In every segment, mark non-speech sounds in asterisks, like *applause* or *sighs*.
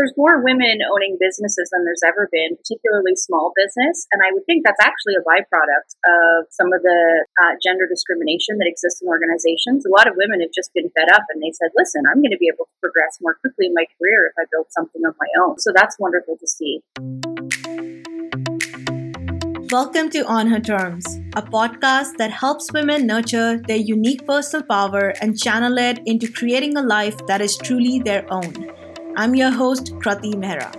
there's more women owning businesses than there's ever been, particularly small business. And I would think that's actually a byproduct of some of the uh, gender discrimination that exists in organizations. A lot of women have just been fed up and they said, listen, I'm going to be able to progress more quickly in my career if I build something of my own. So that's wonderful to see. Welcome to On Her Terms, a podcast that helps women nurture their unique personal power and channel it into creating a life that is truly their own. I'm your host, Krati Mehra.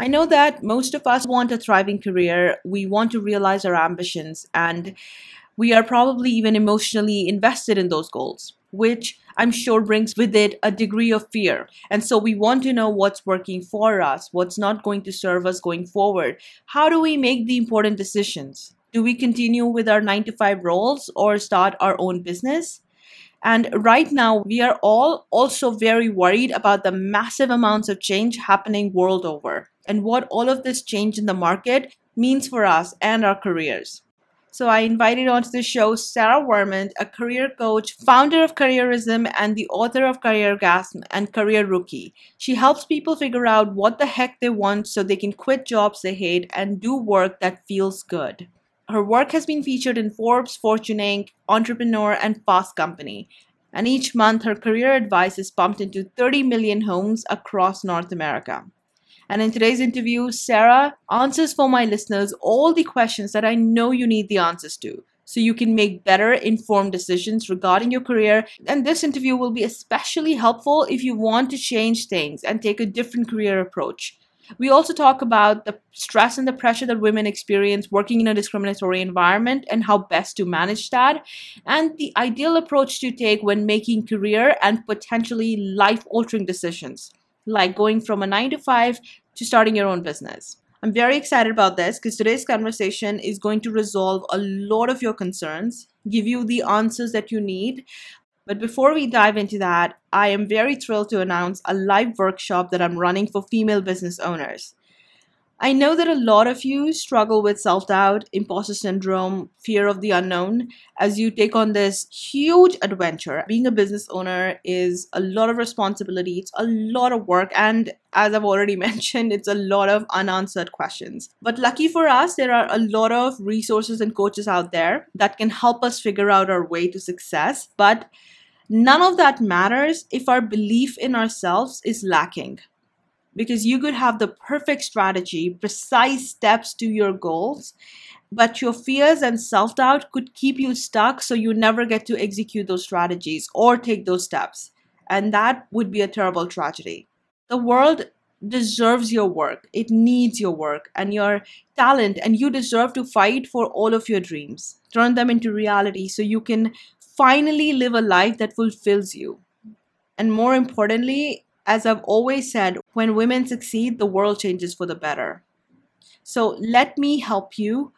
I know that most of us want a thriving career. We want to realize our ambitions, and we are probably even emotionally invested in those goals, which I'm sure brings with it a degree of fear. And so we want to know what's working for us, what's not going to serve us going forward. How do we make the important decisions? Do we continue with our nine to five roles or start our own business? And right now, we are all also very worried about the massive amounts of change happening world over and what all of this change in the market means for us and our careers. So I invited onto the show Sarah Vermunt, a career coach, founder of Careerism, and the author of Careergasm and Career Rookie. She helps people figure out what the heck they want so they can quit jobs they hate and do work that feels good. Her work has been featured in Forbes, Fortune Inc., Entrepreneur, and Fast Company. And each month, her career advice is pumped into 30 million homes across North America. And in today's interview, Sarah answers for my listeners all the questions that I know you need the answers to so you can make better informed decisions regarding your career. And this interview will be especially helpful if you want to change things and take a different career approach. We also talk about the stress and the pressure that women experience working in a discriminatory environment and how best to manage that, and the ideal approach to take when making career and potentially life altering decisions like going from a nine to five to starting your own business. I'm very excited about this because today's conversation is going to resolve a lot of your concerns, give you the answers that you need. But before we dive into that, I am very thrilled to announce a live workshop that I'm running for female business owners. I know that a lot of you struggle with self doubt, imposter syndrome, fear of the unknown as you take on this huge adventure. Being a business owner is a lot of responsibility, it's a lot of work, and as I've already *laughs* mentioned, it's a lot of unanswered questions. But lucky for us, there are a lot of resources and coaches out there that can help us figure out our way to success. But none of that matters if our belief in ourselves is lacking because you could have the perfect strategy, precise steps to your goals, but your fears and self doubt could keep you stuck so you never get to execute those strategies or take those steps. And that would be a terrible tragedy. The world deserves your work, it needs your work and your talent, and you deserve to fight for all of your dreams. Turn them into reality so you can finally live a life that fulfills you. And more importantly, as I've always said, when women succeed, the world changes for the better. So let me help you.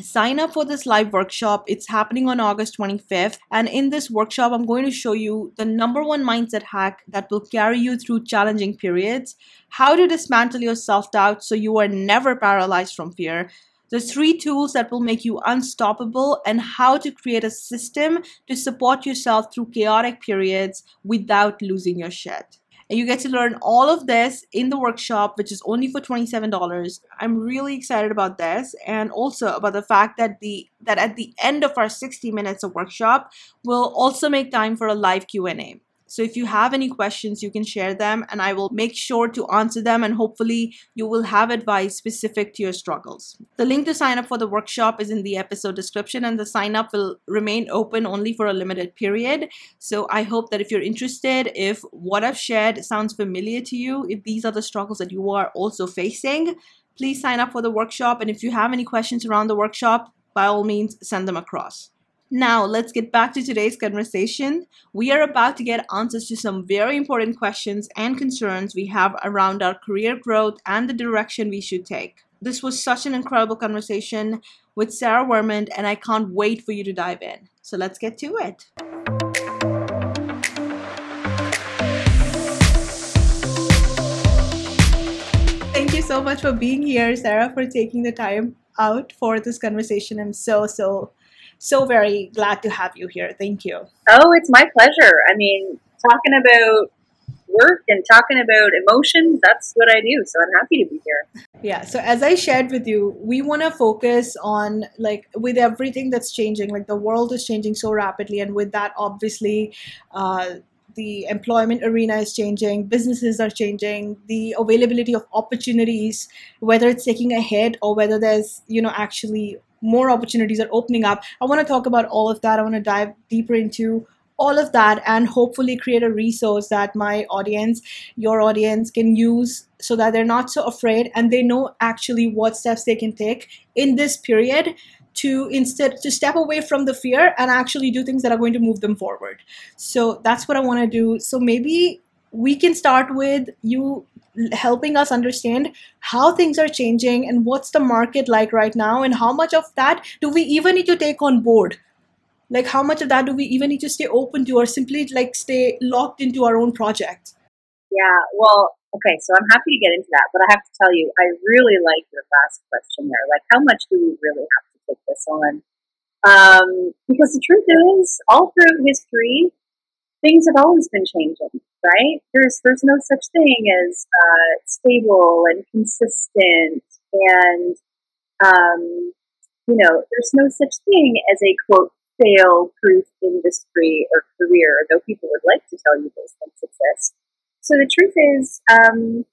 Sign up for this live workshop. It's happening on August 25th. And in this workshop, I'm going to show you the number one mindset hack that will carry you through challenging periods, how to dismantle your self doubt so you are never paralyzed from fear, the three tools that will make you unstoppable, and how to create a system to support yourself through chaotic periods without losing your shit. And you get to learn all of this in the workshop, which is only for $27. I'm really excited about this and also about the fact that the that at the end of our 60 minutes of workshop, we'll also make time for a live Q&A. So if you have any questions, you can share them and I will make sure to answer them and hopefully you will have advice specific to your struggles. The link to sign up for the workshop is in the episode description and the sign up will remain open only for a limited period. So I hope that if you're interested, if what I've shared sounds familiar to you, if these are the struggles that you are also facing, please sign up for the workshop and if you have any questions around the workshop, by all means send them across. Now, let's get back to today's conversation. We are about to get answers to some very important questions and concerns we have around our career growth and the direction we should take. This was such an incredible conversation with Sarah Vermunt, and I can't wait for you to dive in. So let's get to it. Thank you so much for being here, Sarah, for taking the time out for this conversation. I'm so, so so very glad to have you here. Thank you. Oh, it's my pleasure. I mean, talking about work and talking about emotions, that's what I do. So I'm happy to be here. Yeah. So as I shared with you, we want to focus on like with everything that's changing, like the world is changing so rapidly. And with that, obviously, uh, the employment arena is changing, businesses are changing, the availability of opportunities, whether it's taking a hit or whether there's, you know, actually more opportunities are opening up. I want to talk about all of that. I want to dive deeper into all of that and hopefully create a resource that my audience, your audience can use so that they're not so afraid and they know actually what steps they can take in this period to instead to step away from the fear and actually do things that are going to move them forward. So that's what I want to do. So maybe we can start with you helping us understand how things are changing and what's the market like right now and how much of that do we even need to take on board like how much of that do we even need to stay open to or simply like stay locked into our own project yeah well okay so i'm happy to get into that but i have to tell you i really like your last question there like how much do we really have take this on um, because the truth is all throughout history things have always been changing right there's there's no such thing as uh, stable and consistent and um, you know there's no such thing as a quote fail proof industry or career, though people would like to tell you those things exist. So the truth is, um,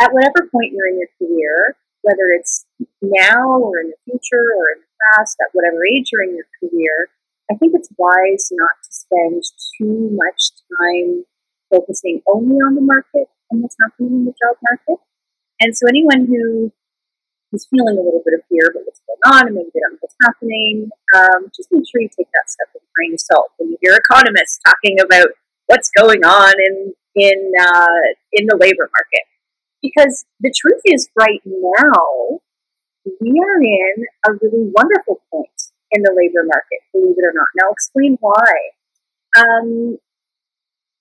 at whatever point you're in your career, whether it's now or in the future or in the past, at whatever age you're in your career, I think it's wise not to spend too much time focusing only on the market and what's happening in the job market. And so anyone who's feeling a little bit of fear about what's going on and maybe they don't know what's happening, um, just make sure you take that step with a grain of salt. When you hear economists talking about what's going on in in uh, in the labor market, because the truth is, right now we are in a really wonderful point in the labor market. Believe it or not. Now, I'll explain why. Um,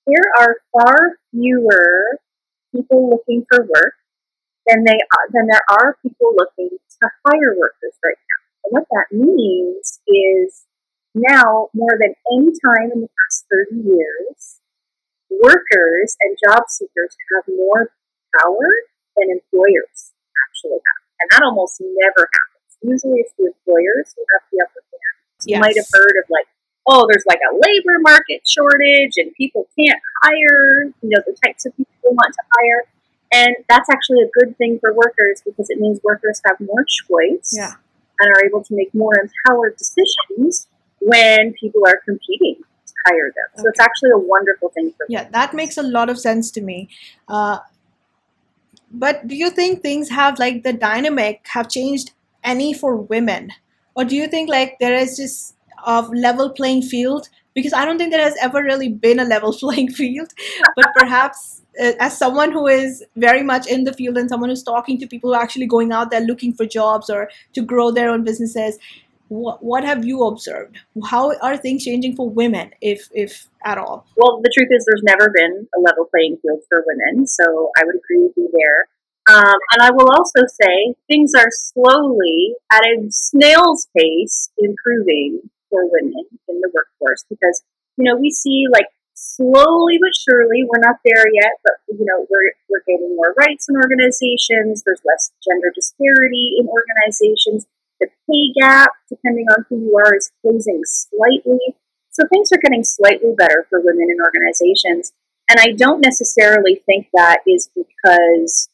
there are far fewer people looking for work than they are, than there are people looking to hire workers right now. And what that means is now more than any time in the past 30 years, workers and job seekers have more power than employers actually have. And that almost never happens. Usually it's the employers who have the upper hand. Yes. You might have heard of like, oh, there's like a labor market shortage and people can't hire, you know, the types of people they want to hire. And that's actually a good thing for workers because it means workers have more choice yeah. and are able to make more empowered decisions when people are competing to hire them. Okay. So it's actually a wonderful thing for Yeah, that makes a lot of sense to me. Uh, but do you think things have like the dynamic have changed any for women? Or do you think like there is just a level playing field? Because I don't think there has ever really been a level *laughs* playing field, but perhaps uh, as someone who is very much in the field and someone who's talking to people who are actually going out there looking for jobs or to grow their own businesses what, what have you observed how are things changing for women if if at all well the truth is there's never been a level playing field for women so i would agree with you there um, and i will also say things are slowly at a snail's pace improving for women in the workforce because you know we see like slowly but surely, we're not there yet, but you know, we're we're getting more rights in organizations. There's less gender disparity in organizations. The pay gap, depending on who you are, is closing slightly. So things are getting slightly better for women in organizations. And I don't necessarily think that is because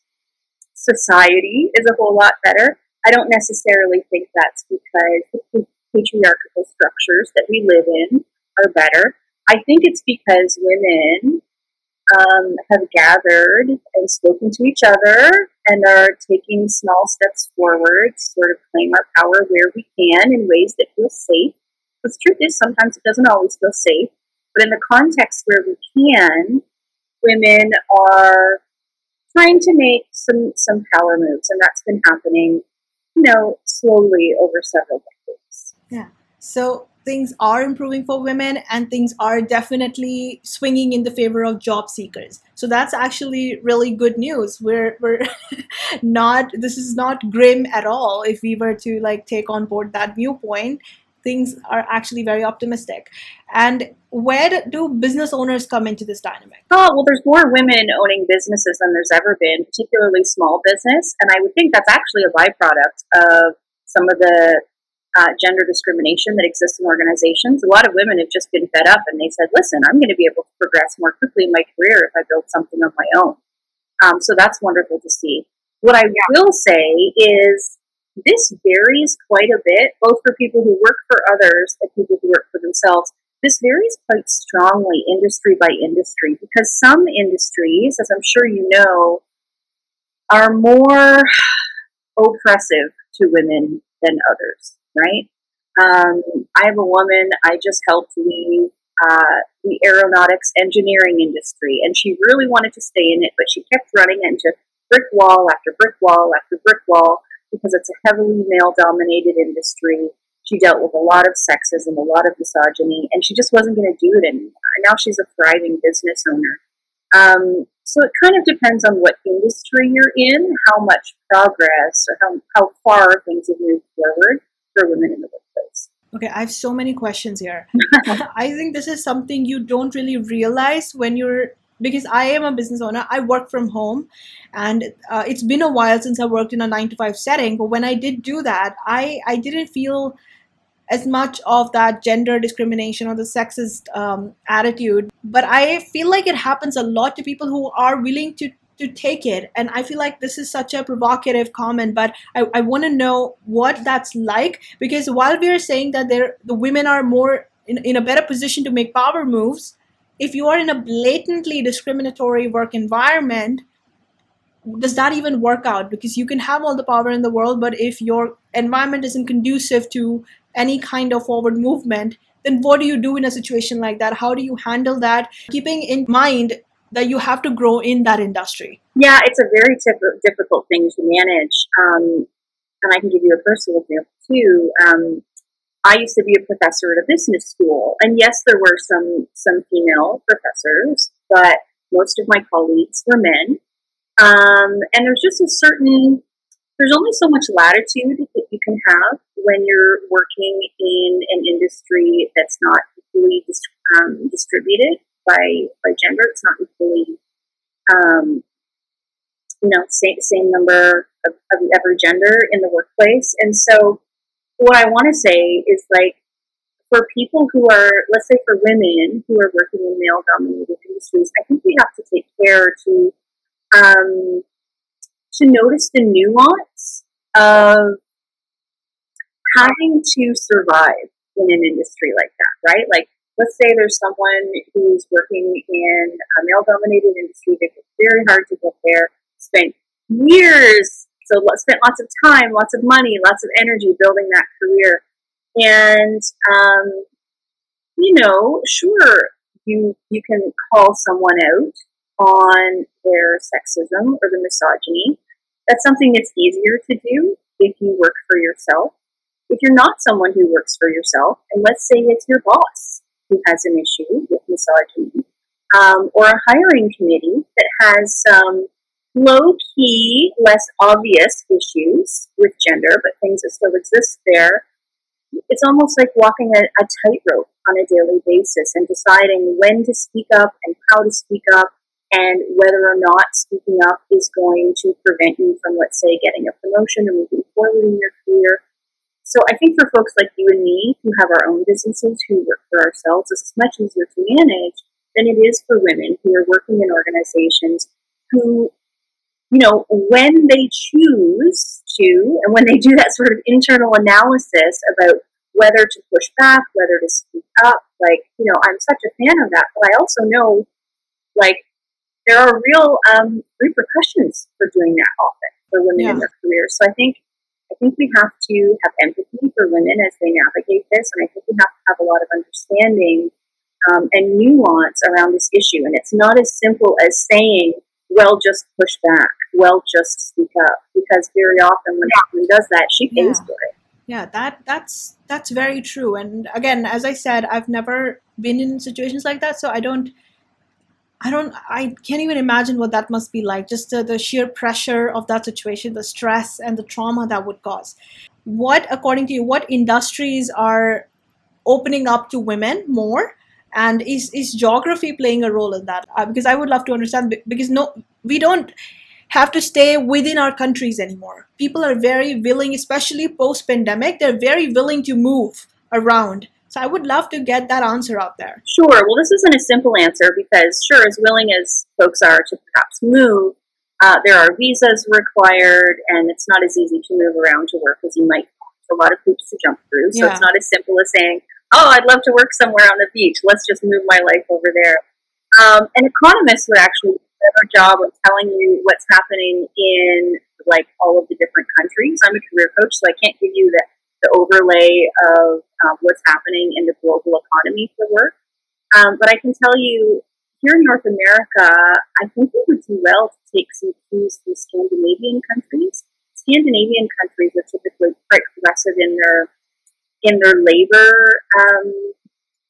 society is a whole lot better. I don't necessarily think that's because the patriarchal structures that we live in are better. I think it's because women um, have gathered and spoken to each other and are taking small steps forward sort of claim our power where we can in ways that feel safe. the truth is, sometimes it doesn't always feel safe, but in the context where we can, women are trying to make some some power moves, and that's been happening, you know, slowly over several decades. Yeah. So things are improving for women and things are definitely swinging in the favor of job seekers. So that's actually really good news. We're we're *laughs* not this is not grim at all if we were to like take on board that viewpoint. things are actually very optimistic. And where do business owners come into this dynamic? Oh, well, there's more women owning businesses than there's ever been, particularly small business. And I would think that's actually a byproduct of some of the uh, gender discrimination that exists in organizations. A lot of women have just been fed up and they said, listen, I'm going to be able to progress more quickly in my career if I build something of my own. Um, so that's wonderful to see. What I will say is this varies quite a bit, both for people who work for others and people who work for themselves. This varies quite strongly industry by industry because some industries, as I'm sure you know, are more oppressive to women than others, right? Um, I have a woman I just helped leave uh, the aeronautics engineering industry, and she really wanted to stay in it, but she kept running into brick wall after brick wall after brick wall because it's a heavily male dominated industry. She dealt with a lot of sexism, a lot of misogyny, and she just wasn't going to do it anymore. Now she's a thriving business owner. Um, so it kind of depends on what industry you're in, how much progress or how, how far things have moved forward for women in the workplace. Okay, I have so many questions here. *laughs* I think this is something you don't really realize when you're because I am a business owner. I work from home, and uh, it's been a while since I worked in a nine to five setting. But when I did do that, I I didn't feel as much of that gender discrimination or the sexist um, attitude. But I feel like it happens a lot to people who are willing to to take it. And I feel like this is such a provocative comment, but I, I want to know what that's like because while we are saying that there the women are more in, in a better position to make power moves, if you are in a blatantly discriminatory work environment, does that even work out? Because you can have all the power in the world, but if your environment isn't conducive to any kind of forward movement, then what do you do in a situation like that? How do you handle that? Keeping in mind that you have to grow in that industry. Yeah, it's a very tip- difficult thing to manage. Um, and I can give you a personal example too. Um, I used to be a professor at a business school, and yes, there were some some female professors, but most of my colleagues were men. Um, and there's just a certain there's only so much latitude that you can have when you're working in an industry that's not equally um, distributed by by gender. It's not equally, um, you know, same same number of, of every gender in the workplace. And so, what I want to say is like for people who are, let's say, for women who are working in male dominated industries, I think we have to take care to um, to notice the nuance of having to survive in an industry like that, right? Like let's say there's someone who's working in a male dominated industry, they worked very hard to get there, spent years, so spent lots of time, lots of money, lots of energy building that career. And, um, you know, sure, you, you can call someone out on their sexism or the misogyny. That's something that's easier to do if you work for yourself. If you're not someone who works for yourself, and let's say it's your boss, who has an issue with misogyny, um, or a hiring committee that has some low key, less obvious issues with gender, but things that still exist there. It's almost like walking a, a tightrope on a daily basis and deciding when to speak up and how to speak up and whether or not speaking up is going to prevent you from, let's say, getting a promotion or moving forward in your career so I think for folks like you and me who have our own businesses, who work for ourselves, it's much easier to manage than it is for women who are working in organizations who, you know, when they choose to, and when they do that sort of internal analysis about whether to push back, whether to speak up, like, you know, I'm such a fan of that, but I also know, like, there are real um, repercussions for doing that often for women yeah. in their careers. So I think I think we have to have empathy for women as they navigate this, and I think we have to have a lot of understanding um, and nuance around this issue. And it's not as simple as saying, well, just push back, well, just speak up, because very often when someone does that, she pays yeah. for it. Yeah, that that's that's very true. And again, as I said, I've never been in situations like that, so I don't I don't, I can't even imagine what that must be like. Just the, the sheer pressure of that situation, the stress and the trauma that would cause. What, according to you, what industries are opening up to women more? And is, is geography playing a role in that? Uh, because I would love to understand because no, we don't have to stay within our countries anymore. People are very willing, especially post pandemic, they're very willing to move around. So I would love to get that answer out there. Sure. Well, this isn't a simple answer because, sure, as willing as folks are to perhaps move, uh, there are visas required, and it's not as easy to move around to work as you might. A lot of hoops to jump through. So yeah. it's not as simple as saying, "Oh, I'd love to work somewhere on the beach. Let's just move my life over there." Um, and economists would actually do a better job of telling you what's happening in like all of the different countries. I'm a career coach, so I can't give you the, the overlay of um, what's happening in the global economy for work. Um, but I can tell you here in North America, I think we would do well to take some cues from Scandinavian countries. Scandinavian countries are typically quite progressive in their in their labor. Um,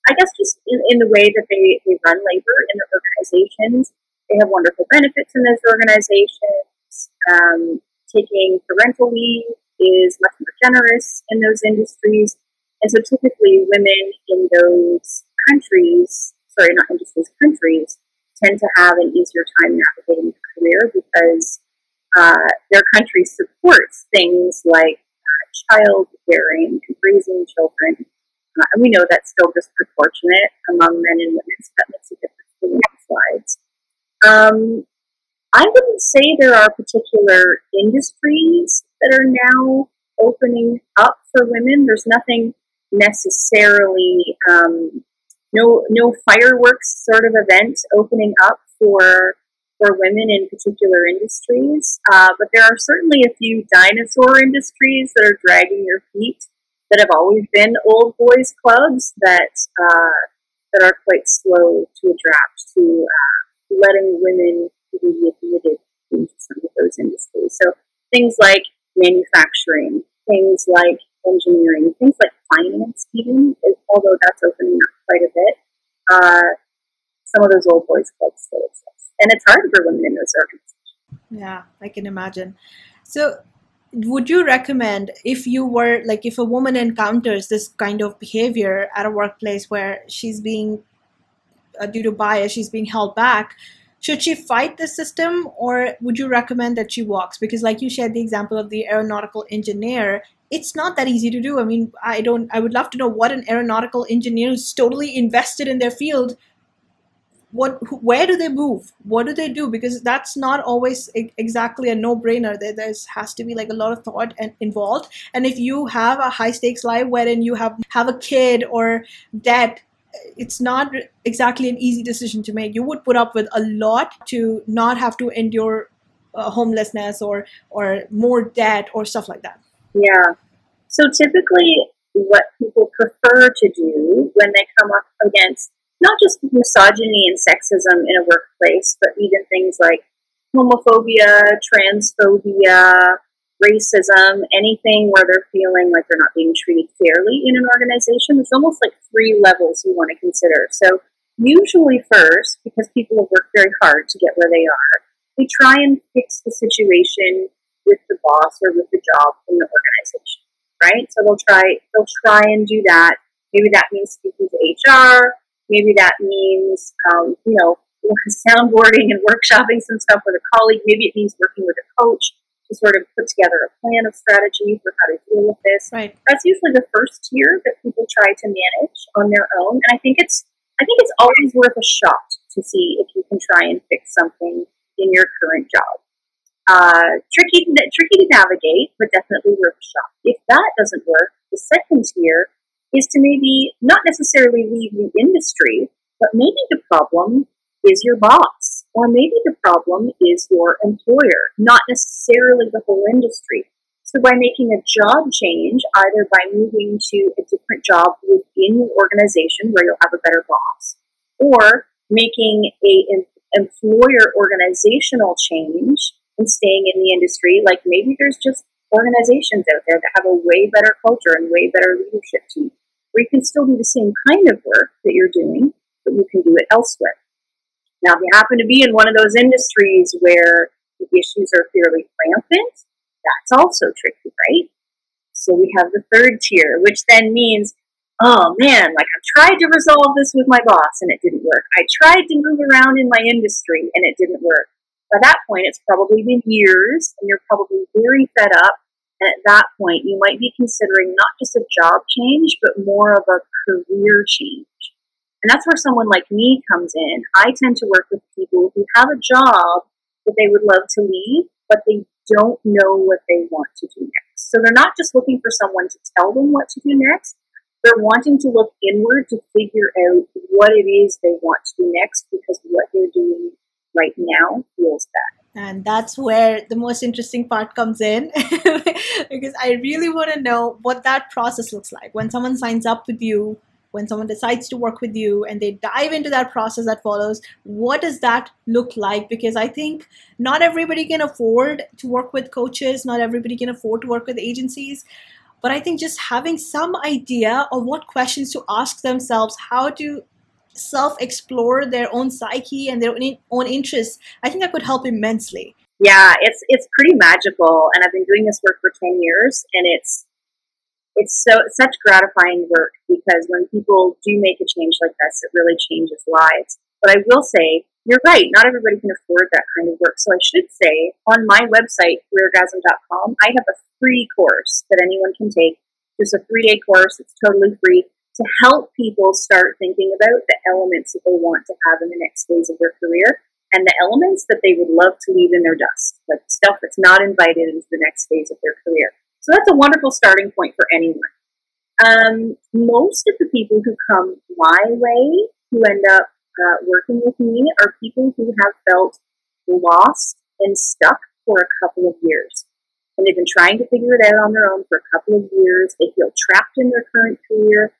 I guess just in, in, the way that they, they run labor in their organizations. They have wonderful benefits in those organizations. Um, taking parental leave is much more generous in those industries. And so typically women in those countries sorry, not industries, countries tend to have an easier time navigating the career because uh, their country supports things like uh, child bearing and raising children. Uh, and we know that's still disproportionate among men and women, so that makes a difference in the next slides. Um, I wouldn't say there are particular industries that are now opening up for women. There's nothing necessarily um, no no fireworks sort of event opening up for for women in particular industries. Uh, but there are certainly a few dinosaur industries that are dragging their feet that have always been old boys clubs that uh, that are quite slow to adapt to uh, letting women be admitted into some of those industries. So things like manufacturing, things like engineering, things like finance, even, although that's opening up quite a bit, uh, some of those old boys clubs still exist. And it's hard for women in those organizations. Yeah, I can imagine. So, would you recommend if you were like if a woman encounters this kind of behavior at a workplace where she's being uh, due to bias she's being held back should she fight the system or would you recommend that she walks? Because like you shared the example of the aeronautical engineer it's not that easy to do. I mean i don't i would love to know what an aeronautical engineer who's totally invested in their field what where do they move? What do they do? Because that's not always exactly a no-brainer. There there's has to be like a lot of thought and involved. And if you have a high stakes life wherein you have have a kid or debt it's not exactly an easy decision to make. You would put up with a lot to not have to endure uh, homelessness or or more debt or stuff like that. Yeah. So typically, what people prefer to do when they come up against not just misogyny and sexism in a workplace, but even things like homophobia, transphobia, racism, anything where they're feeling like they're not being treated fairly in an organization, there's almost like three levels you want to consider. So, usually, first, because people have worked very hard to get where they are, we try and fix the situation with the boss or with the job in the organization, right? So they'll try they'll try and do that. Maybe that means speaking to HR. Maybe that means um, you know *laughs* soundboarding and workshopping some stuff with a colleague. Maybe it means working with a coach to sort of put together a plan of strategy for how to deal with this. Right. That's usually the first tier that people try to manage on their own. And I think it's I think it's always worth a shot to see if you can try and fix something in your current job. Uh, tricky, tricky to navigate, but definitely worth a shot. If that doesn't work, the second tier is to maybe not necessarily leave the industry, but maybe the problem is your boss, or maybe the problem is your employer, not necessarily the whole industry. So, by making a job change, either by moving to a different job within the organization where you'll have a better boss, or making a employer organizational change and staying in the industry, like maybe there's just organizations out there that have a way better culture and way better leadership team, where you can still do the same kind of work that you're doing, but you can do it elsewhere. Now, if you happen to be in one of those industries where the issues are fairly rampant, that's also tricky, right? So we have the third tier, which then means oh man, like I tried to resolve this with my boss and it didn't work. I tried to move around in my industry and it didn't work. By that point, it's probably been years and you're probably very fed up. And at that point, you might be considering not just a job change, but more of a career change. And that's where someone like me comes in. I tend to work with people who have a job that they would love to leave, but they don't know what they want to do next. So they're not just looking for someone to tell them what to do next, they're wanting to look inward to figure out what it is they want to do next because what they're doing right now feels bad. And that's where the most interesting part comes in *laughs* because I really want to know what that process looks like when someone signs up with you when someone decides to work with you and they dive into that process that follows what does that look like? Because i think not everybody can afford to work with coaches not everybody can afford to work with agencies but i think just having some idea of what questions to ask themselves how to self explore their own psyche and their own interests i think that could help immensely. Yeah it's it's pretty magical and i've been doing this work for 10 years and it's it's so such gratifying work because when people do make a change like this, it really changes lives. But I will say, you're right, not everybody can afford that kind of work. So I should say, on my website, careergasm.com, I have a free course that anyone can take. It's a three day course, it's totally free to help people start thinking about the elements that they want to have in the next phase of their career and the elements that they would love to leave in their dust, like stuff that's not invited into the next phase of their career. So that's a wonderful starting point for anyone. Um, most of the people who come my way who end up uh, working with me are people who have felt lost and stuck for a couple of years. And they've been trying to figure it out on their own for a couple of years. They feel trapped in their current career.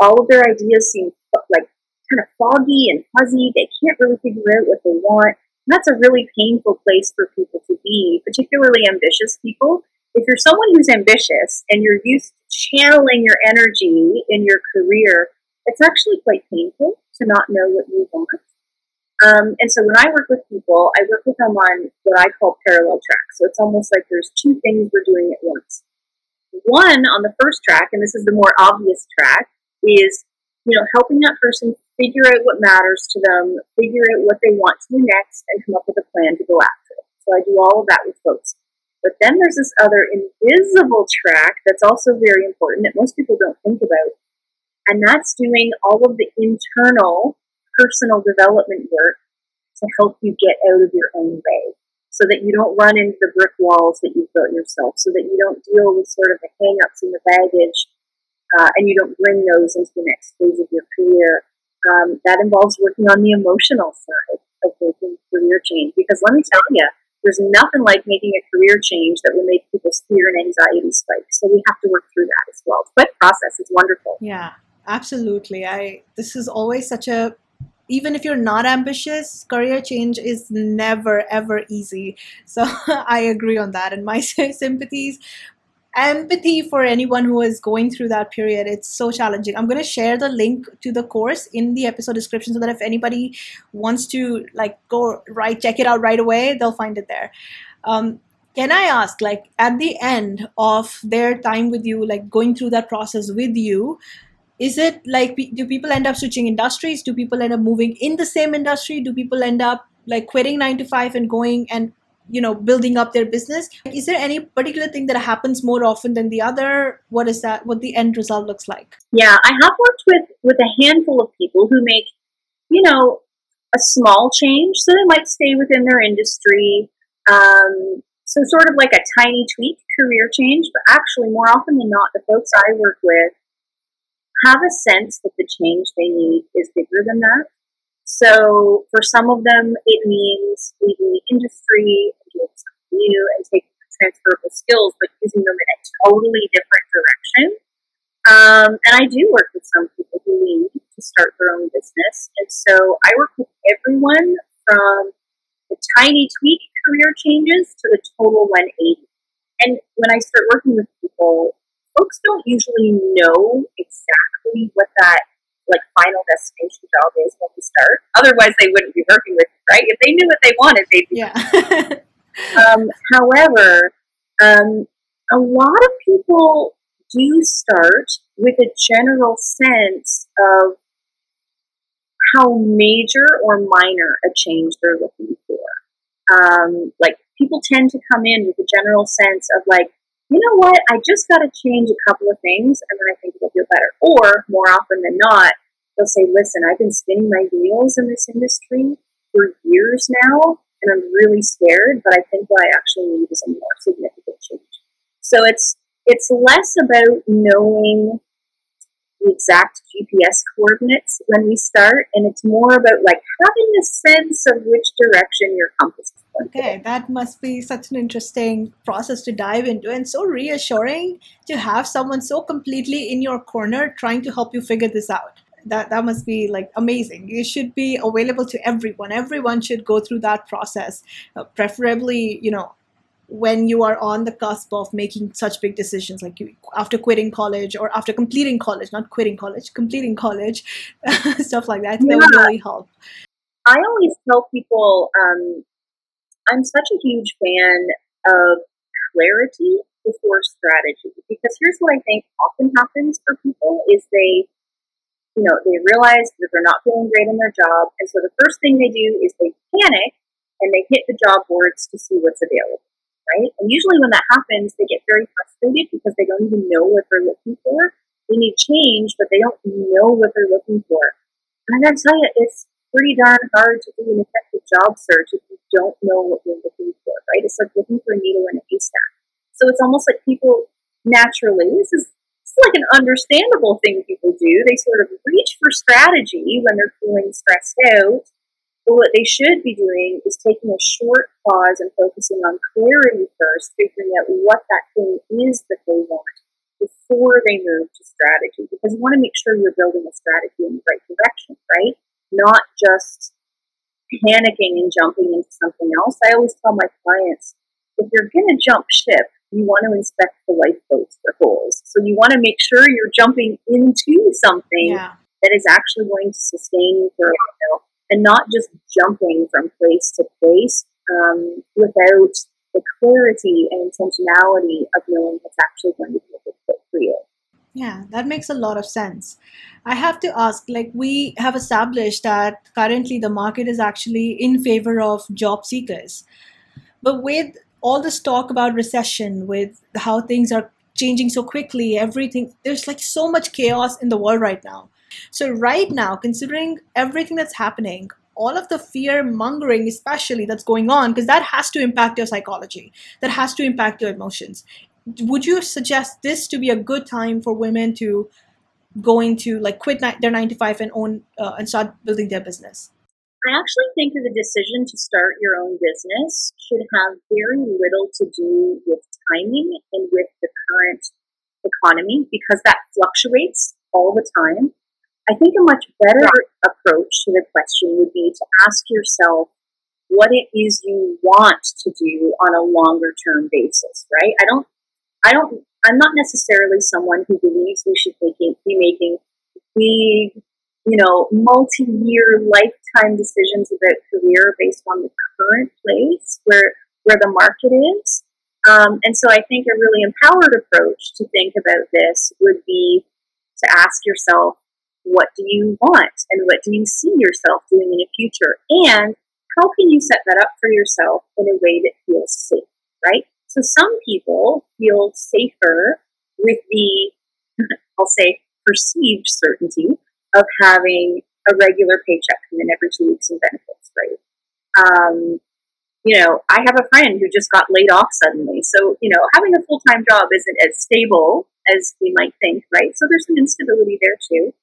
All of their ideas seem like kind of foggy and fuzzy. They can't really figure out what they want. And that's a really painful place for people to be, particularly ambitious people if you're someone who's ambitious and you're used to channeling your energy in your career, it's actually quite painful to not know what you want. Um, and so when I work with people, I work with them on what I call parallel tracks. So it's almost like there's two things we're doing at once. One on the first track, and this is the more obvious track, is you know helping that person figure out what matters to them, figure out what they want to do next, and come up with a plan to go after it. So I do all of that with folks. But then there's this other invisible track that's also very important that most people don't think about. And that's doing all of the internal personal development work to help you get out of your own way so that you don't run into the brick walls that you've built yourself, so that you don't deal with sort of the hang ups and the baggage uh, and you don't bring those into the next phase of your career. Um, that involves working on the emotional side of making career change because let me tell you, there's nothing like making a career change that will make people's fear and anxiety spike. So we have to work through that as well. A process. is wonderful. Yeah, absolutely. I this is always such a even if you're not ambitious, career change is never ever easy. So *laughs* I agree on that, and my *laughs* sympathies empathy for anyone who is going through that period. It's so challenging. I'm going to share the link to the course in the episode description so that if anybody wants to like go right check it out right away they'll find it there. Um, can i ask like at the end of their time with you like going through that process with you is it like do people end up switching industries? Do people end up moving in the same industry? Do people end up like quitting 9 to 5 and going and you know building up their business. Is there any particular thing that happens more often than the other? What is that what the end result looks like? Yeah i have worked with with a handful of people who make you know a small change so they might stay within their industry um, so sort of like a tiny tweak career change but actually more often than not the folks i work with have a sense that the change they need is bigger than that. So for some of them, it means leaving the industry something new and taking transferable skills, but using them in a totally different direction. Um, and I do work with some people who need to start their own business. And so I work with everyone from the tiny tweak career changes to the total 180. And when I start working with people, folks don't usually know exactly what that like final destination job is when we start. Otherwise, they wouldn't be working with you, right? If they knew what they wanted, they'd be. Yeah. *laughs* um, however, um, a lot of people do start with a general sense of how major or minor a change they're looking for. Um, like people tend to come in with a general sense of like, you know what, I just got to change a couple of things and then I think it'll feel better. Or more often than not, they'll say, listen, I've been spinning my wheels in this industry for years now and I'm really scared, but I think what I actually need is a more significant change. So it's it's less about knowing the exact GPS coordinates when we start, and it's more about like having a sense of which direction your compass is pointing. Okay, that must be such an interesting process to dive into, and so reassuring to have someone so completely in your corner trying to help you figure this out. That that must be like amazing. It should be available to everyone. Everyone should go through that process, uh, preferably, you know, when you are on the cusp of making such big decisions like you, after quitting college or after completing college not quitting college completing college *laughs* stuff like that yeah. that would really help i always tell people um, i'm such a huge fan of clarity before strategy because here's what i think often happens for people is they you know they realize that they're not feeling great in their job and so the first thing they do is they panic and they hit the job boards to see what's available right? And usually when that happens, they get very frustrated because they don't even know what they're looking for. They need change, but they don't know what they're looking for. And I gotta tell you, it's pretty darn hard to do an effective job search if you don't know what you're looking for, right? It's like looking for a needle in a haystack. So it's almost like people naturally, this is it's like an understandable thing people do. They sort of reach for strategy when they're feeling stressed out but what they should be doing is taking a short pause and focusing on clarity first, figuring out what that thing is that they want before they move to strategy. Because you want to make sure you're building a strategy in the right direction, right? Not just panicking and jumping into something else. I always tell my clients if you're going to jump ship, you want to inspect the lifeboats for holes. So you want to make sure you're jumping into something yeah. that is actually going to sustain you for a while and not just jumping from place to place um, without the clarity and intentionality of knowing what's actually going to be a good fit for you. Yeah, that makes a lot of sense. I have to ask like, we have established that currently the market is actually in favor of job seekers. But with all this talk about recession, with how things are changing so quickly, everything, there's like so much chaos in the world right now. So, right now, considering everything that's happening, all of the fear mongering, especially that's going on, because that has to impact your psychology, that has to impact your emotions. Would you suggest this to be a good time for women to go into like quit their nine to five and own uh, and start building their business? I actually think that the decision to start your own business should have very little to do with timing and with the current economy because that fluctuates all the time. I think a much better approach to the question would be to ask yourself what it is you want to do on a longer term basis, right? I don't, I don't, I'm not necessarily someone who believes we should be making big, you know, multi year lifetime decisions about career based on the current place where, where the market is. Um, and so I think a really empowered approach to think about this would be to ask yourself, what do you want and what do you see yourself doing in the future? And how can you set that up for yourself in a way that feels safe, right? So some people feel safer with the, *laughs* I'll say, perceived certainty of having a regular paycheck come in every two weeks and benefits, right? Um, you know, I have a friend who just got laid off suddenly. So, you know, having a full time job isn't as stable as we might think, right? So there's some instability there too.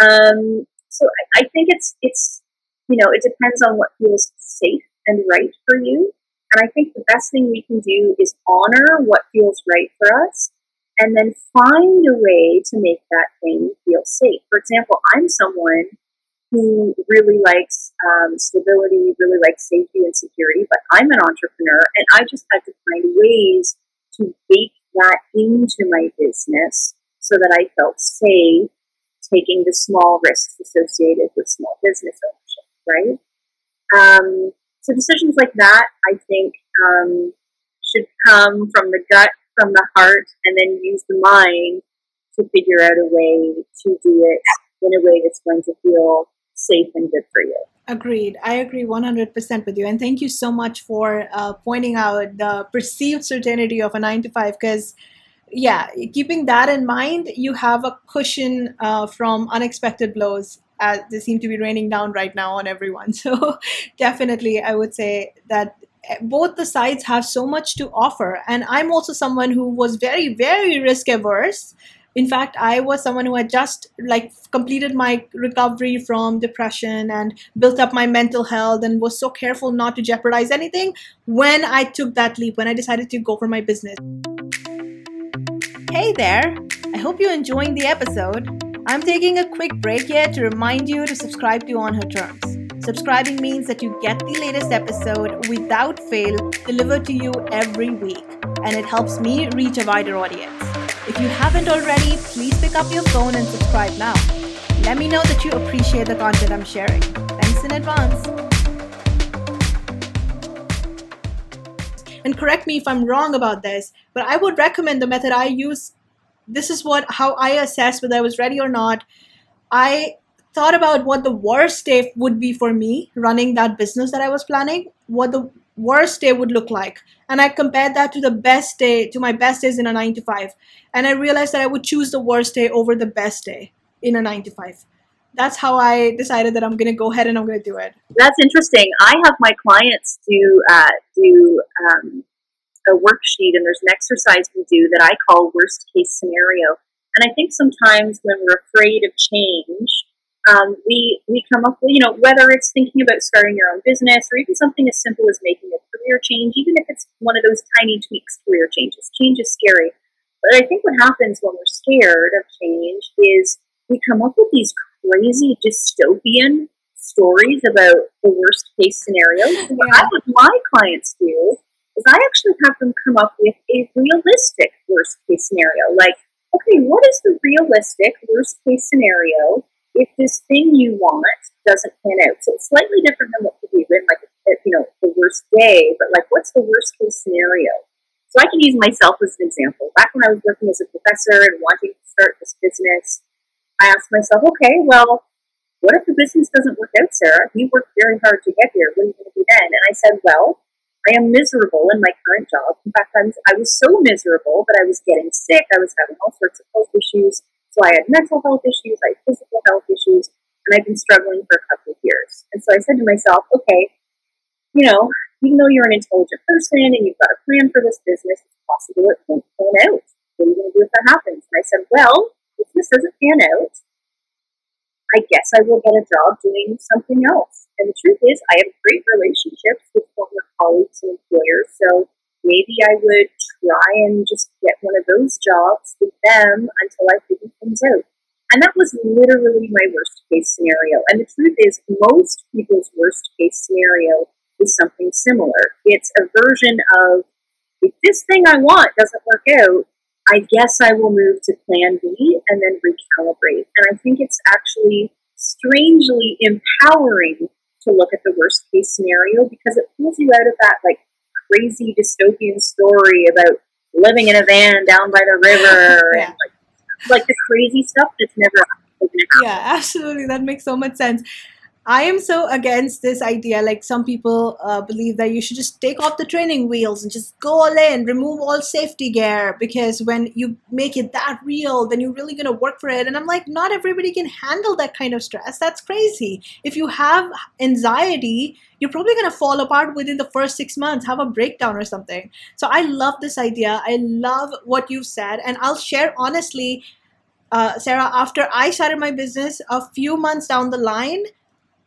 Um, so I, I think it's it's you know it depends on what feels safe and right for you. And I think the best thing we can do is honor what feels right for us and then find a way to make that thing feel safe. For example, I'm someone who really likes um, stability, really likes safety and security, but I'm an entrepreneur and I just had to find ways to bake that into my business so that I felt safe taking the small risks associated with small business ownership, right? Um, so decisions like that, I think, um, should come from the gut, from the heart, and then use the mind to figure out a way to do it in a way that's going to feel safe and good for you. Agreed. I agree 100% with you. And thank you so much for uh, pointing out the perceived certainty of a nine to five because yeah, keeping that in mind, you have a cushion uh, from unexpected blows as they seem to be raining down right now on everyone. *laughs* So, definitely, I would say that both the sides have so much to offer. And I'm also someone who was very, very risk averse. In fact, I was someone who had just like completed my recovery from depression and built up my mental health and was so careful not to jeopardize anything when I took that leap, when I decided to go for my business. Hey there! I hope you're enjoying the episode. I'm taking a quick break here to remind you to subscribe to On Her Terms. Subscribing means that you get the latest episode without fail delivered to you every week, and it helps me reach a wider audience. If you haven't already, please pick up your phone and subscribe now. Let me know that you appreciate the content I'm sharing. Thanks in advance. and correct me if I'm wrong about this, but I would recommend the method I use. This is what how I assess whether I was ready or not. I thought about what the worst day would be for me running that business that I was planning, what the worst day would look like. And I compared that to the best day, to my best days in a nine to five. And I realized that I would choose the worst day over the best day in a nine to five that's how I decided that I'm going to go ahead and I'm going to do it. That's interesting. I have my clients do uh, do um, a worksheet, and there's an exercise we do that I call worst case scenario. And I think sometimes when we're afraid of change, um, we we come up with you know whether it's thinking about starting your own business or even something as simple as making a career change, even if it's one of those tiny tweaks career changes. Change is scary, but I think what happens when we're scared of change is we come up with these crazy dystopian stories about the worst case scenarios. Yeah. What I have my clients do is I actually have them come up with a realistic worst case scenario. Like, okay, what is the realistic worst case scenario if this thing you want doesn't pan out? So it's slightly different than what could be written, like, eh, you know, the worst day, but like, what's the worst case scenario? So I can use myself as an example. Back when I was working as a professor and wanting to start this business, I asked myself, okay, well, what if the business doesn't work out, Sarah? You worked very hard to get here. What are you going to do then? And I said, well, I am miserable in my current job. In fact, I was, I was so miserable that I was getting sick. I was having all sorts of health issues. So I had mental health issues, I had physical health issues, and I've been struggling for a couple of years. And so I said to myself, okay, you know, even though you're an intelligent person and you've got a plan for this business, it's possible it won't pan out. What are you going to do if that happens? And I said, well, if this doesn't pan out, I guess I will get a job doing something else. And the truth is, I have great relationships with former colleagues and employers, so maybe I would try and just get one of those jobs with them until I figure things out. And that was literally my worst case scenario. And the truth is, most people's worst case scenario is something similar. It's a version of if this thing I want doesn't work out, I guess I will move to plan B and then recalibrate. And I think it's actually strangely empowering to look at the worst case scenario because it pulls you out of that like crazy dystopian story about living in a van down by the river *laughs* yeah. and like, like the crazy stuff that's never yeah absolutely that makes so much sense I am so against this idea. Like some people uh, believe that you should just take off the training wheels and just go all in, remove all safety gear, because when you make it that real, then you're really going to work for it. And I'm like, not everybody can handle that kind of stress. That's crazy. If you have anxiety, you're probably going to fall apart within the first six months, have a breakdown or something. So I love this idea. I love what you've said. And I'll share honestly, uh, Sarah, after I started my business, a few months down the line,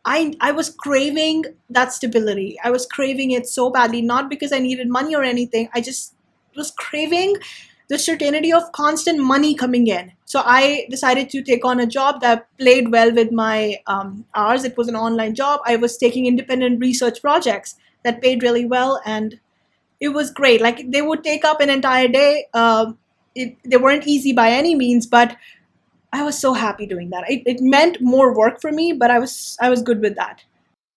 I I was craving that stability. I was craving it so badly, not because I needed money or anything. I just was craving the certainty of constant money coming in. So I decided to take on a job that played well with my um, hours. It was an online job. I was taking independent research projects that paid really well, and it was great. Like they would take up an entire day. Uh, it, they weren't easy by any means, but I was so happy doing that. It, it meant more work for me, but I was I was good with that.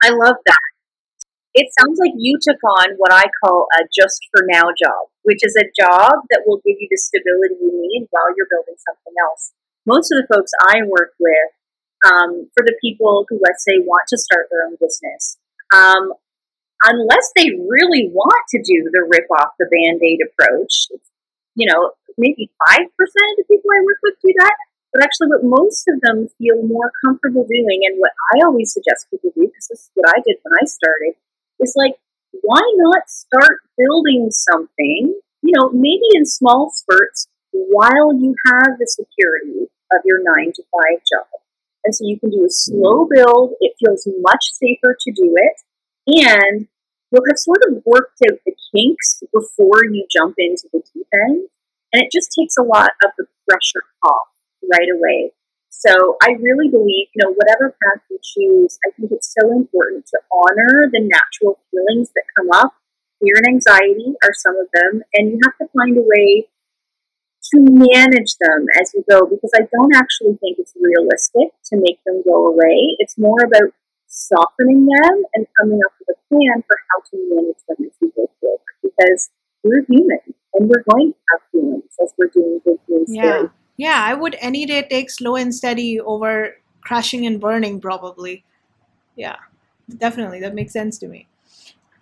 I love that. it sounds like you took on what I call a just for now job, which is a job that will give you the stability you need while you're building something else. Most of the folks I work with, um, for the people who, let's say, want to start their own business, um, unless they really want to do the rip off the band aid approach, you know, maybe 5% of the people I work with do that. But actually, what most of them feel more comfortable doing, and what I always suggest people do, because this is what I did when I started, is like, why not start building something, you know, maybe in small spurts while you have the security of your nine to five job. And so you can do a slow build. It feels much safer to do it. And you'll have sort of worked out the kinks before you jump into the deep end. And it just takes a lot of the pressure off right away. So I really believe, you know, whatever path you choose, I think it's so important to honor the natural feelings that come up. Fear and anxiety are some of them, and you have to find a way to manage them as you go because I don't actually think it's realistic to make them go away. It's more about softening them and coming up with a plan for how to manage them as we go forward because we're human and we're going to have feelings as we're doing big things. Yeah. Yeah, I would any day take slow and steady over crashing and burning, probably. Yeah, definitely. That makes sense to me.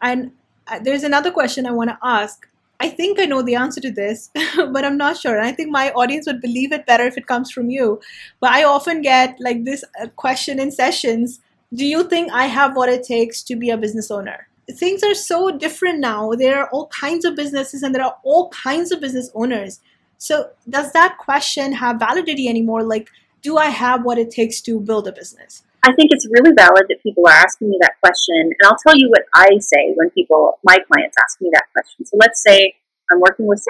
And uh, there's another question I want to ask. I think I know the answer to this, *laughs* but I'm not sure. And I think my audience would believe it better if it comes from you. But I often get like this uh, question in sessions Do you think I have what it takes to be a business owner? Things are so different now. There are all kinds of businesses and there are all kinds of business owners. So, does that question have validity anymore? Like, do I have what it takes to build a business? I think it's really valid that people are asking me that question. And I'll tell you what I say when people, my clients, ask me that question. So, let's say I'm working with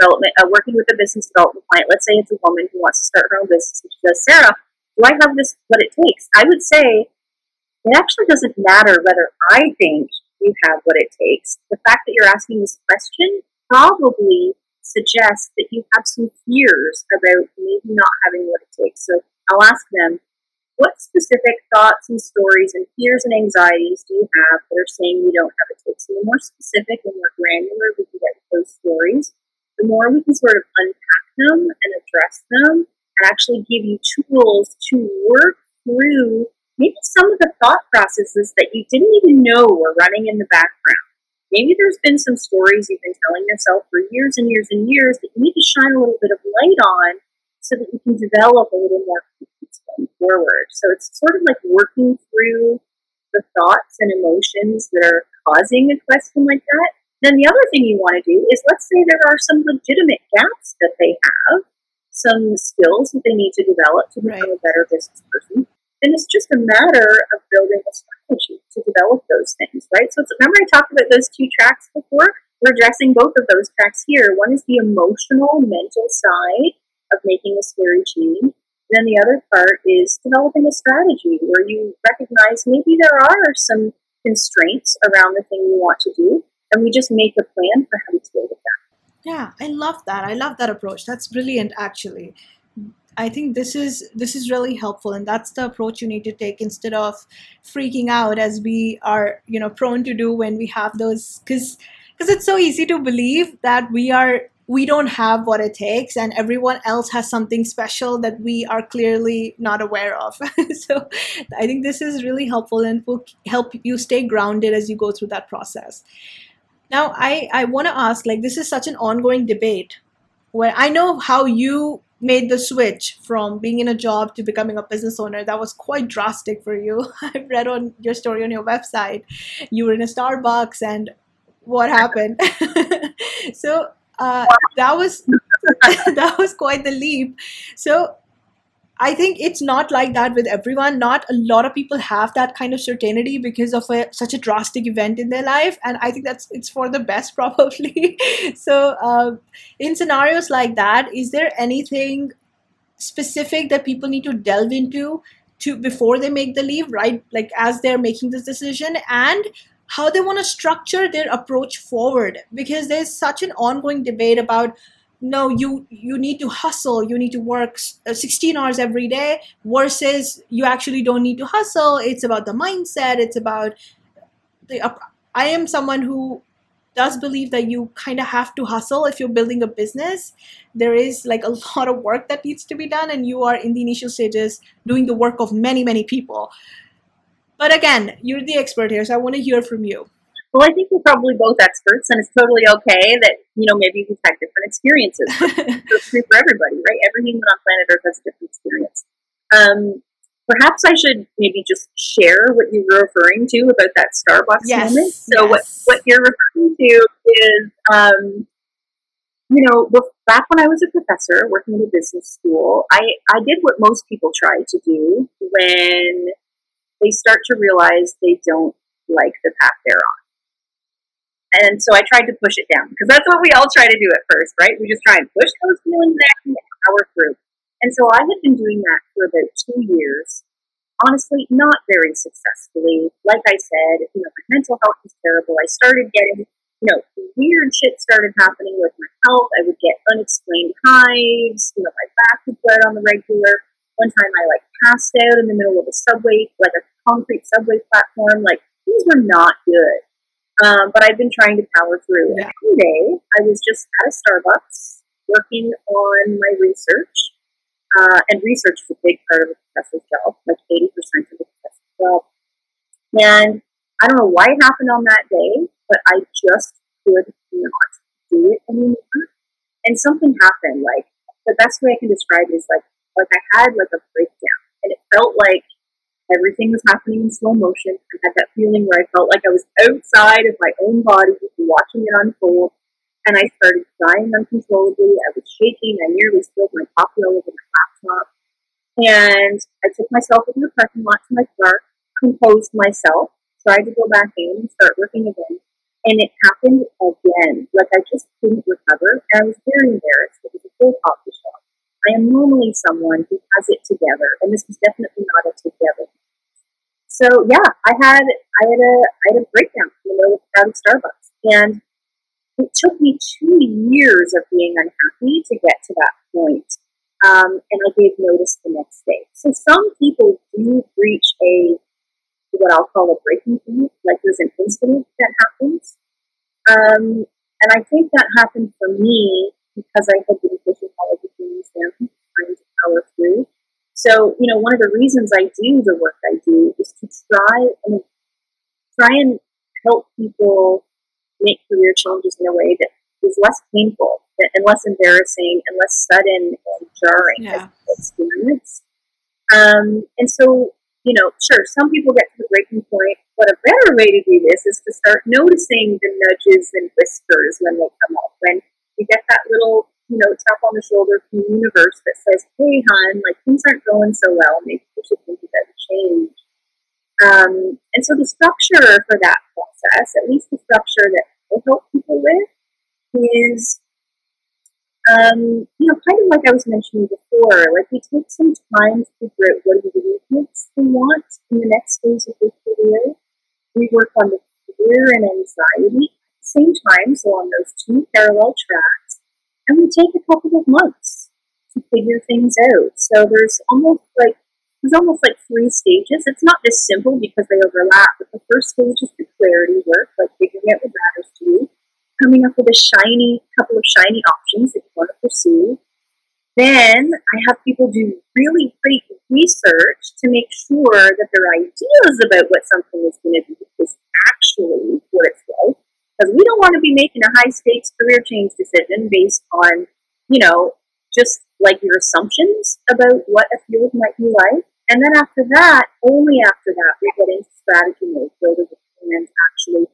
development, uh, working with a business development client. Let's say it's a woman who wants to start her own business, and she says, "Sarah, do I have this? What it takes?" I would say it actually doesn't matter whether I think you have what it takes. The fact that you're asking this question probably suggests that you have some fears about maybe not having what it takes. So I'll ask them, what specific thoughts and stories and fears and anxieties do you have that are saying you don't have it takes? So the more specific and more granular we can get those stories, the more we can sort of unpack them and address them and actually give you tools to work through maybe some of the thought processes that you didn't even know were running in the background. Maybe there's been some stories you've been telling yourself for years and years and years that you need to shine a little bit of light on so that you can develop a little more confidence going forward. So it's sort of like working through the thoughts and emotions that are causing a question like that. Then the other thing you want to do is let's say there are some legitimate gaps that they have, some skills that they need to develop to become right. a better business person. And it's just a matter of building a strategy to develop those things, right? So remember I talked about those two tracks before? We're addressing both of those tracks here. One is the emotional, mental side of making a scary change. And then the other part is developing a strategy where you recognize maybe there are some constraints around the thing you want to do, and we just make a plan for how to deal with that. Yeah, I love that. I love that approach. That's brilliant, actually. I think this is this is really helpful, and that's the approach you need to take instead of freaking out as we are, you know, prone to do when we have those because because it's so easy to believe that we are we don't have what it takes and everyone else has something special that we are clearly not aware of. *laughs* So i think this is really helpful and will help you stay grounded as you go through that process. Now i i want to ask like this is such an ongoing debate where i know how you made the switch from being in a job to becoming a business owner. That was quite drastic for you. *laughs* I read on your story on your website. You were in a starbucks and what happened? *laughs* So uh, that was *laughs* that was quite the leap. So I think it's not like that with everyone. Not a lot of people have that kind of certainty because of a, such a drastic event in their life, and I think that's it's for the best *laughs* probably. so, uh, in scenarios like that, is there anything specific that people need to delve into to before they make the leave, right? Like as they're making this decision, and how they want to structure their approach forward because there's such an ongoing debate about no you you need to hustle you need to work uh, 16 hours every day versus you actually don't need to hustle it's about the mindset it's about the I am someone who does believe that you kind of have to hustle if you're building a business. There is like a *laughs* lot of work that needs to be done, and you are in the initial stages doing the work of many, many people. But again, you're the expert here, so I want to hear from you. Well, I think we're probably both experts, and it's totally okay that you know maybe we've had different experiences. *laughs* it's true for everybody, right? Every human on planet Earth has a different experience. Um, perhaps I should maybe just share what you were referring to about that Starbucks Yes, moment. So yes. what what you're referring to is, um, you know, back when I was a professor working in a business school, I I did what most people try to do when they start to realize they don't like the path they're on. And so I tried to push it down because that's what we all try to do at first, right? We just try and push those feelings down and power through. And so I had been doing that for about two years. Honestly, not very successfully. Like I said, you know, my mental health was terrible. I started getting, you know, weird shit started happening with my health. I would get unexplained hives. You know, my back would bled on the regular. One time I like passed out in the middle of a subway, like a concrete subway platform. Like things were not good. Um, but I've been trying to power through. Yeah. And one day, I was just at a Starbucks working on my research. Uh, and research is a big part of a professor's job, like 80% of the professor's job. And I don't know why it happened on that day, but I just could not do it anymore. And something happened. Like the best way I can describe it is like like I had like a breakdown, and it felt like everything was happening in slow motion. I had that feeling where I felt like I was outside of my own body, watching it unfold. And I started crying uncontrollably. I was shaking. I nearly spilled my coffee all over my laptop. And I took myself into the parking lot to my car, composed myself, tried to go back in and start working again. And it happened again. Like I just couldn't recover. And I was very embarrassed. It was a full coffee shop. I am normally someone who has it together, and this was definitely not a together. So yeah, I had I had a I had a breakdown in the middle of Starbucks, and it took me two years of being unhappy to get to that point. Um, and I gave notice the next day. So some people do reach a what I'll call a breaking point, like there's an incident that happens. Um, and I think that happened for me because I had been pushing all of the things down, trying to power through. So, you know, one of the reasons I do the work I do is to try and try and help people make career changes in a way that is less painful and less embarrassing and less sudden and jarring Yeah. experience. Um, and so, you know, sure, some people get to the breaking point, but a better way to do this is to start noticing the nudges and whispers when they come up. When you get that little, you know, tap on the shoulder from the universe that says, hey, hon, like things aren't going so well. Maybe you should think about a change. Um, and so the structure for that process, at least the structure that I help people with, is um, you know, kind of like I was mentioning before, like we take some time to figure out what are the movements we want in the next phase of their career. We work on the fear and anxiety at the same time, so on those two parallel tracks, and we take a couple of months to figure things out. So there's almost like there's almost like three stages. It's not this simple because they overlap, but the first stage is the clarity work, like figuring out what matters to you coming up with a shiny couple of shiny options that you want to pursue. Then I have people do really great research to make sure that their ideas about what something is going to be is actually what it's like. Because we don't want to be making a high stakes career change decision based on, you know, just like your assumptions about what a field might be like. And then after that, only after that, we get into strategy mode, building a plan to actually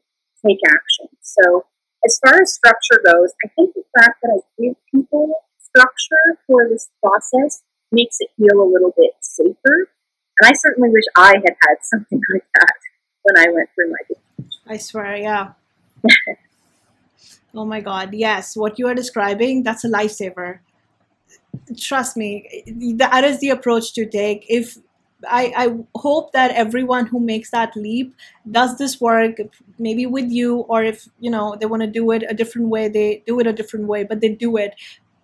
take action. So as far as structure goes, I think the fact that I give people structure for this process makes it feel a little bit safer. And I certainly wish I had had *laughs* something like that when I went through my. I swear, yeah. *laughs* oh my god, yes. What you are describing, that's a lifesaver. Trust me, that is the approach to take. If I, I hope that everyone who makes that leap does this work maybe with you or if you know they want to do it a different way they do it a different way but they do it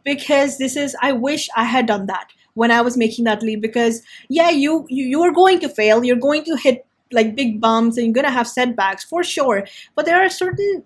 because this is i wish i had done that when i was making that leap because yeah you you, you are going to fail you're going to hit like big bumps and you're going to have setbacks for sure. But there are certain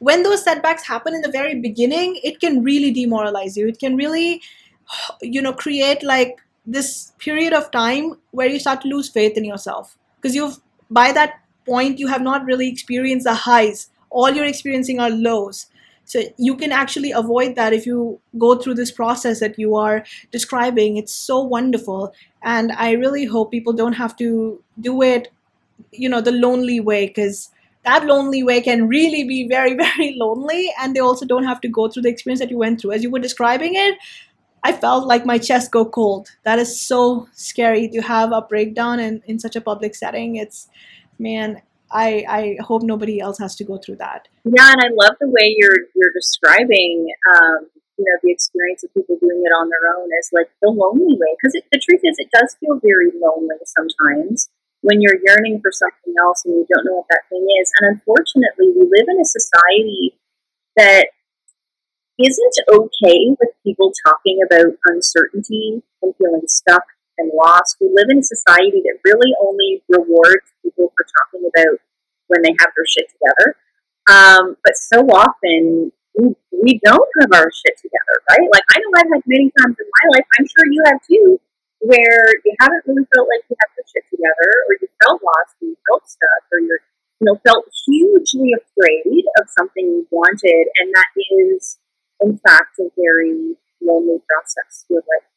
when those setbacks happen in the very beginning it can really demoralize you. It can really *sighs* you know create like this period of time where you start to lose faith in yourself. Because you've by that point you have not really experienced the highs. All you're experiencing are lows so you can actually avoid that if you go through this process that you are describing it's so wonderful and i really hope people don't have to do it you know the lonely way because that lonely way can really be very *laughs* very lonely and they also don't have to go through the experience that you went through as you were describing it I felt like my chest go cold. That is so scary to have a breakdown in, in such a public setting. It's, man, I, I hope nobody else has to go through that. Yeah, and I love the way you're you're describing, um, you know, the experience of people doing it on their own as like the lonely way. Because the truth is, it does feel very lonely sometimes when you're yearning for something else and you don't know what that thing is. And unfortunately, we live in a society that isn't okay with people talking about uncertainty and feeling stuck and lost. We live in a society that really only rewards people for talking about when they have their shit together. Um, but so often we, we don't have our shit together, right? Like I know I've had many times in my life, I'm sure you have too, where you haven't really felt like you have your shit together, or you felt lost, or you felt stuck, or you're you know felt hugely afraid of something you wanted, and that is in fact, a very lonely process to life.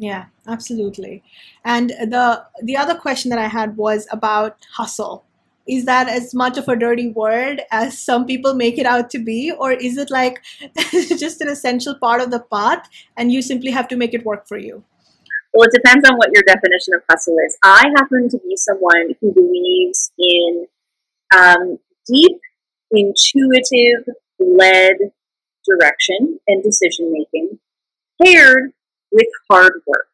Yeah, absolutely. And the the other question that I had was about hustle. Is that as much of a dirty word as some people make it out to be, or is it like *laughs* just an essential part of the path, and you simply have to make it work for you? Well, it depends on what your definition of hustle is. I happen to be someone who believes in um, deep, intuitive, led direction and decision making paired with hard work.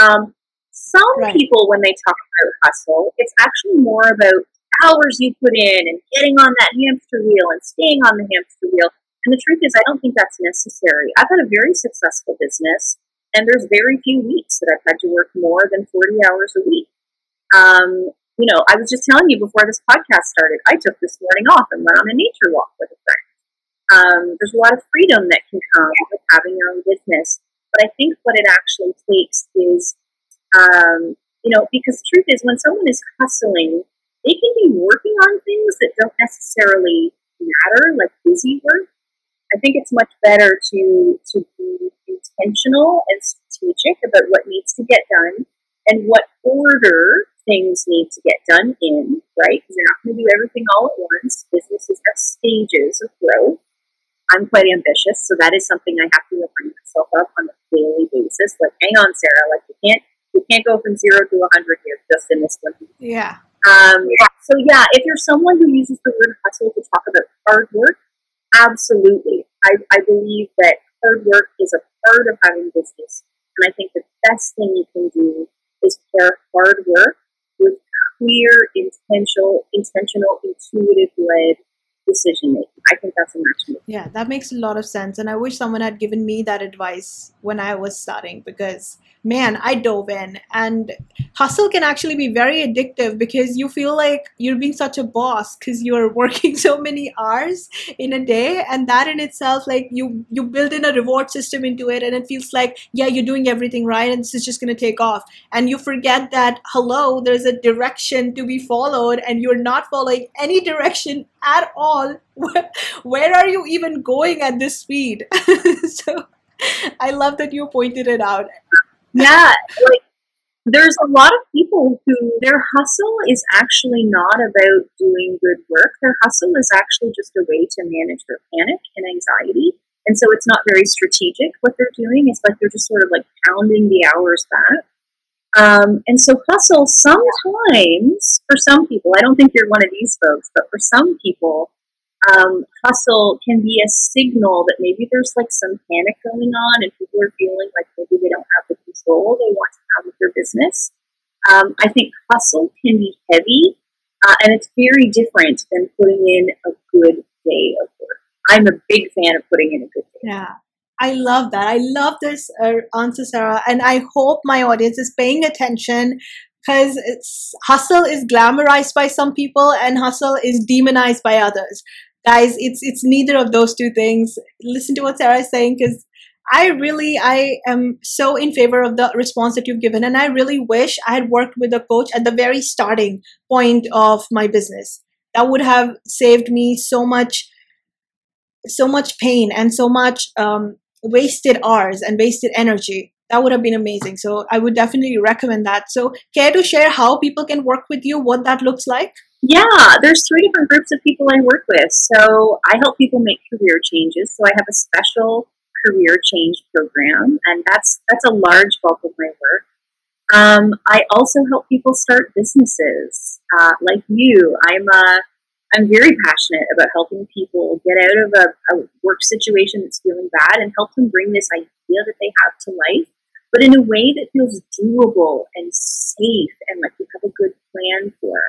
Um, some right. people, when they talk about hustle, it's actually more about hours you put in and getting on that hamster wheel and staying on the hamster wheel. And the truth is, I don't think that's necessary. I've had a very successful business, and there's very few weeks that I've had to work more than 40 hours a week. Um, you know, I was just telling you before this podcast started, I took this morning off and went on a nature walk with a friend. Um, there's a lot of freedom that can come with having your own business. But I think what it actually takes is, um, you know, because truth is, when someone is hustling, they can be working on things that don't necessarily matter, like busy work. I think it's much better to to be intentional and strategic about what needs to get done and what order things need to get done in, right? Because you're not going to do everything all at once. Businesses have stages of growth. I'm quite ambitious, so that is something I have to remind myself of on a daily basis. Like, hang on, Sarah, like you can't you can't go from zero to a hundred here just in this one. Yeah. Um, so yeah, if you're someone who uses the word hustle to talk about hard work, absolutely. I, I believe that hard work is a part of having business. And I think the best thing you can do is pair hard work with clear, intentional, intentional, intuitive led decision making. I think that's a match. Yeah, that makes a lot of sense. And I wish someone had given me that advice when I was starting because man, I dove in. And hustle can actually be very addictive because you feel like you're being such a boss because you're *laughs* working so many hours in a day. And that in itself, like you you build in a reward system into it and it feels like, yeah, you're doing everything right and this is just gonna take off. And you forget that hello, there's a direction to be followed and you're not following any direction at all. *laughs* Where are you even going at this speed? *laughs* so I love that you pointed it out yeah, like there's a lot of people who their hustle is actually not about doing good work. Their hustle is actually just a way to manage their panic and anxiety. And so it's not very strategic what they're doing. It's like they're just sort of like pounding the hours back. Um, and so hustle sometimes, for some people, I don't think you're one of these folks, but for some people, um, hustle can be a signal that maybe there's like some panic going on and people are feeling like maybe they don't have the control they want to have with their business. Um, I think hustle can be heavy uh, and it's very different than putting in a good day of work. I'm a big fan of putting in a good day. Yeah. I love that. I love this uh, answer, Sarah. And I hope my audience is paying attention because hustle is glamorized by some people and hustle is demonized by others guys it's it's neither of those two things listen to what sarah is saying because I really, I am so in favor of the response that you've given. And I really wish I had worked with a coach at the very starting point of my business. That would have saved me so much, so much pain and so much um, wasted hours and wasted energy. That would have been amazing. So I would definitely recommend that. So care to share how people can work with you, what that looks like? Yeah, there's three different groups of people I work with. So I help people make career changes. So I have a special career change program, and that's that's a large bulk of my work. Um, I also help people start businesses, uh, like you. I'm uh, I'm very passionate about helping people get out of a, a work situation that's feeling bad and help them bring this idea that they have to life, but in a way that feels doable and safe and like you have a good plan for.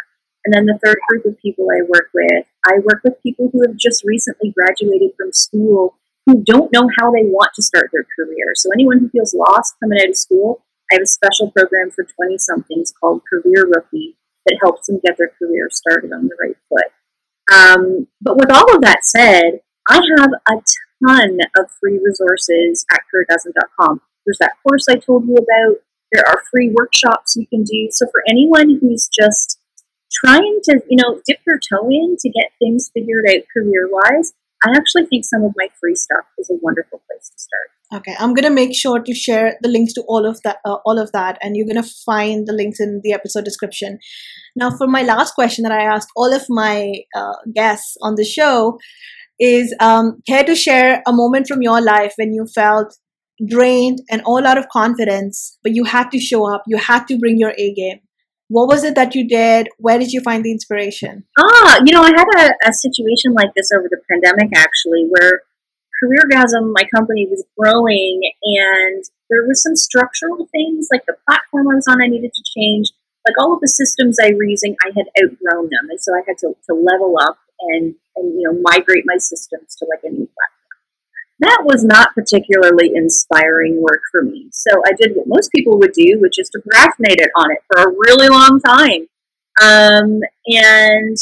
And then the third group of people I work with, I work with people who have just recently graduated from school who don't know how they want to start their career. So anyone who feels lost coming out of school, I have a special program for 20 somethings called Career Rookie that helps them get their career started on the right foot. Um, but with all of that said, I have a ton of free resources at careergasm.com. There's that course I told you about. There are free workshops you can do. So for anyone who's just trying to, you know, dip their toe in to get things figured out career wise, I actually think some of my free stuff is a wonderful place to start. Okay, I'm gonna make sure to share the links to all of that, uh, all of that, and you're gonna find the links in the episode description. Now, for my last question that I asked all of my uh, guests on the show is, um, care to share a moment from your life when you felt drained and all out of confidence, but you had to show up, you had to bring your A game what was it that you did? Where did you find the inspiration? Ah, you know, I had a, a situation like this over the pandemic actually, where CareerGasm, my company, was growing and there were some structural things like the platform I was on I needed to change. Like all of the systems I were using, I had outgrown them. And so I had to, to level up and, and, you know, migrate my systems to like a new that was not particularly inspiring work for me. So I did what most people would do, which is to procrastinate it on it for a really long time. Um, and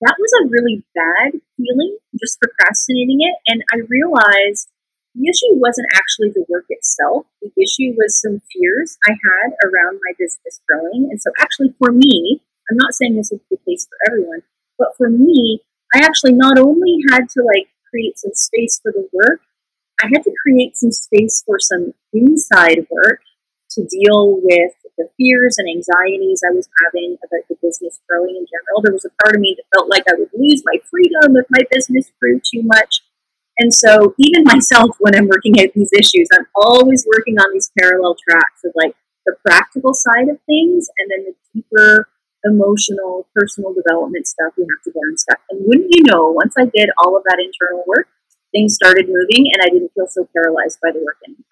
that was a really bad feeling, just procrastinating it. And I realized the issue wasn't actually the work itself. The issue was some fears I had around my business growing. And so, actually, for me, I'm not saying this is the case for everyone, but for me, I actually not only had to like create some space for the work, I had to create some space for some inside work to deal with the fears and anxieties I was having about the business growing in general. There was a part of me that felt like I would lose my freedom if my business grew too much. And so, even *laughs* myself, when I'm working out these issues, I'm always working on these parallel tracks of like the practical side of things and then the deeper emotional, personal development stuff you have to get unstuck. And wouldn't you know, once I did all of that internal work, things started moving and I didn't feel so paralyzed by the work anymore.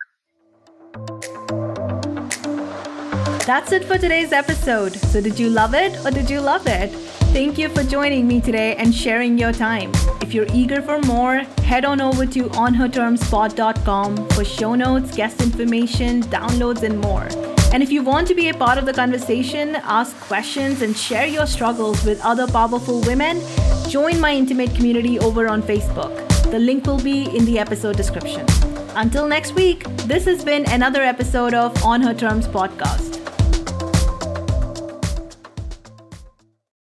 That's it for today's episode. So, did you love it or did you love it? Thank you for joining me today and sharing your time. If you're eager for more, head on over to onhertermspod.com for show notes, guest information, downloads, and more. And if you want to be a part of the conversation, ask questions, and share your struggles with other powerful women, join my intimate community over on Facebook. The link will be in the episode description. Until next week, this has been another episode of On Her Terms podcast.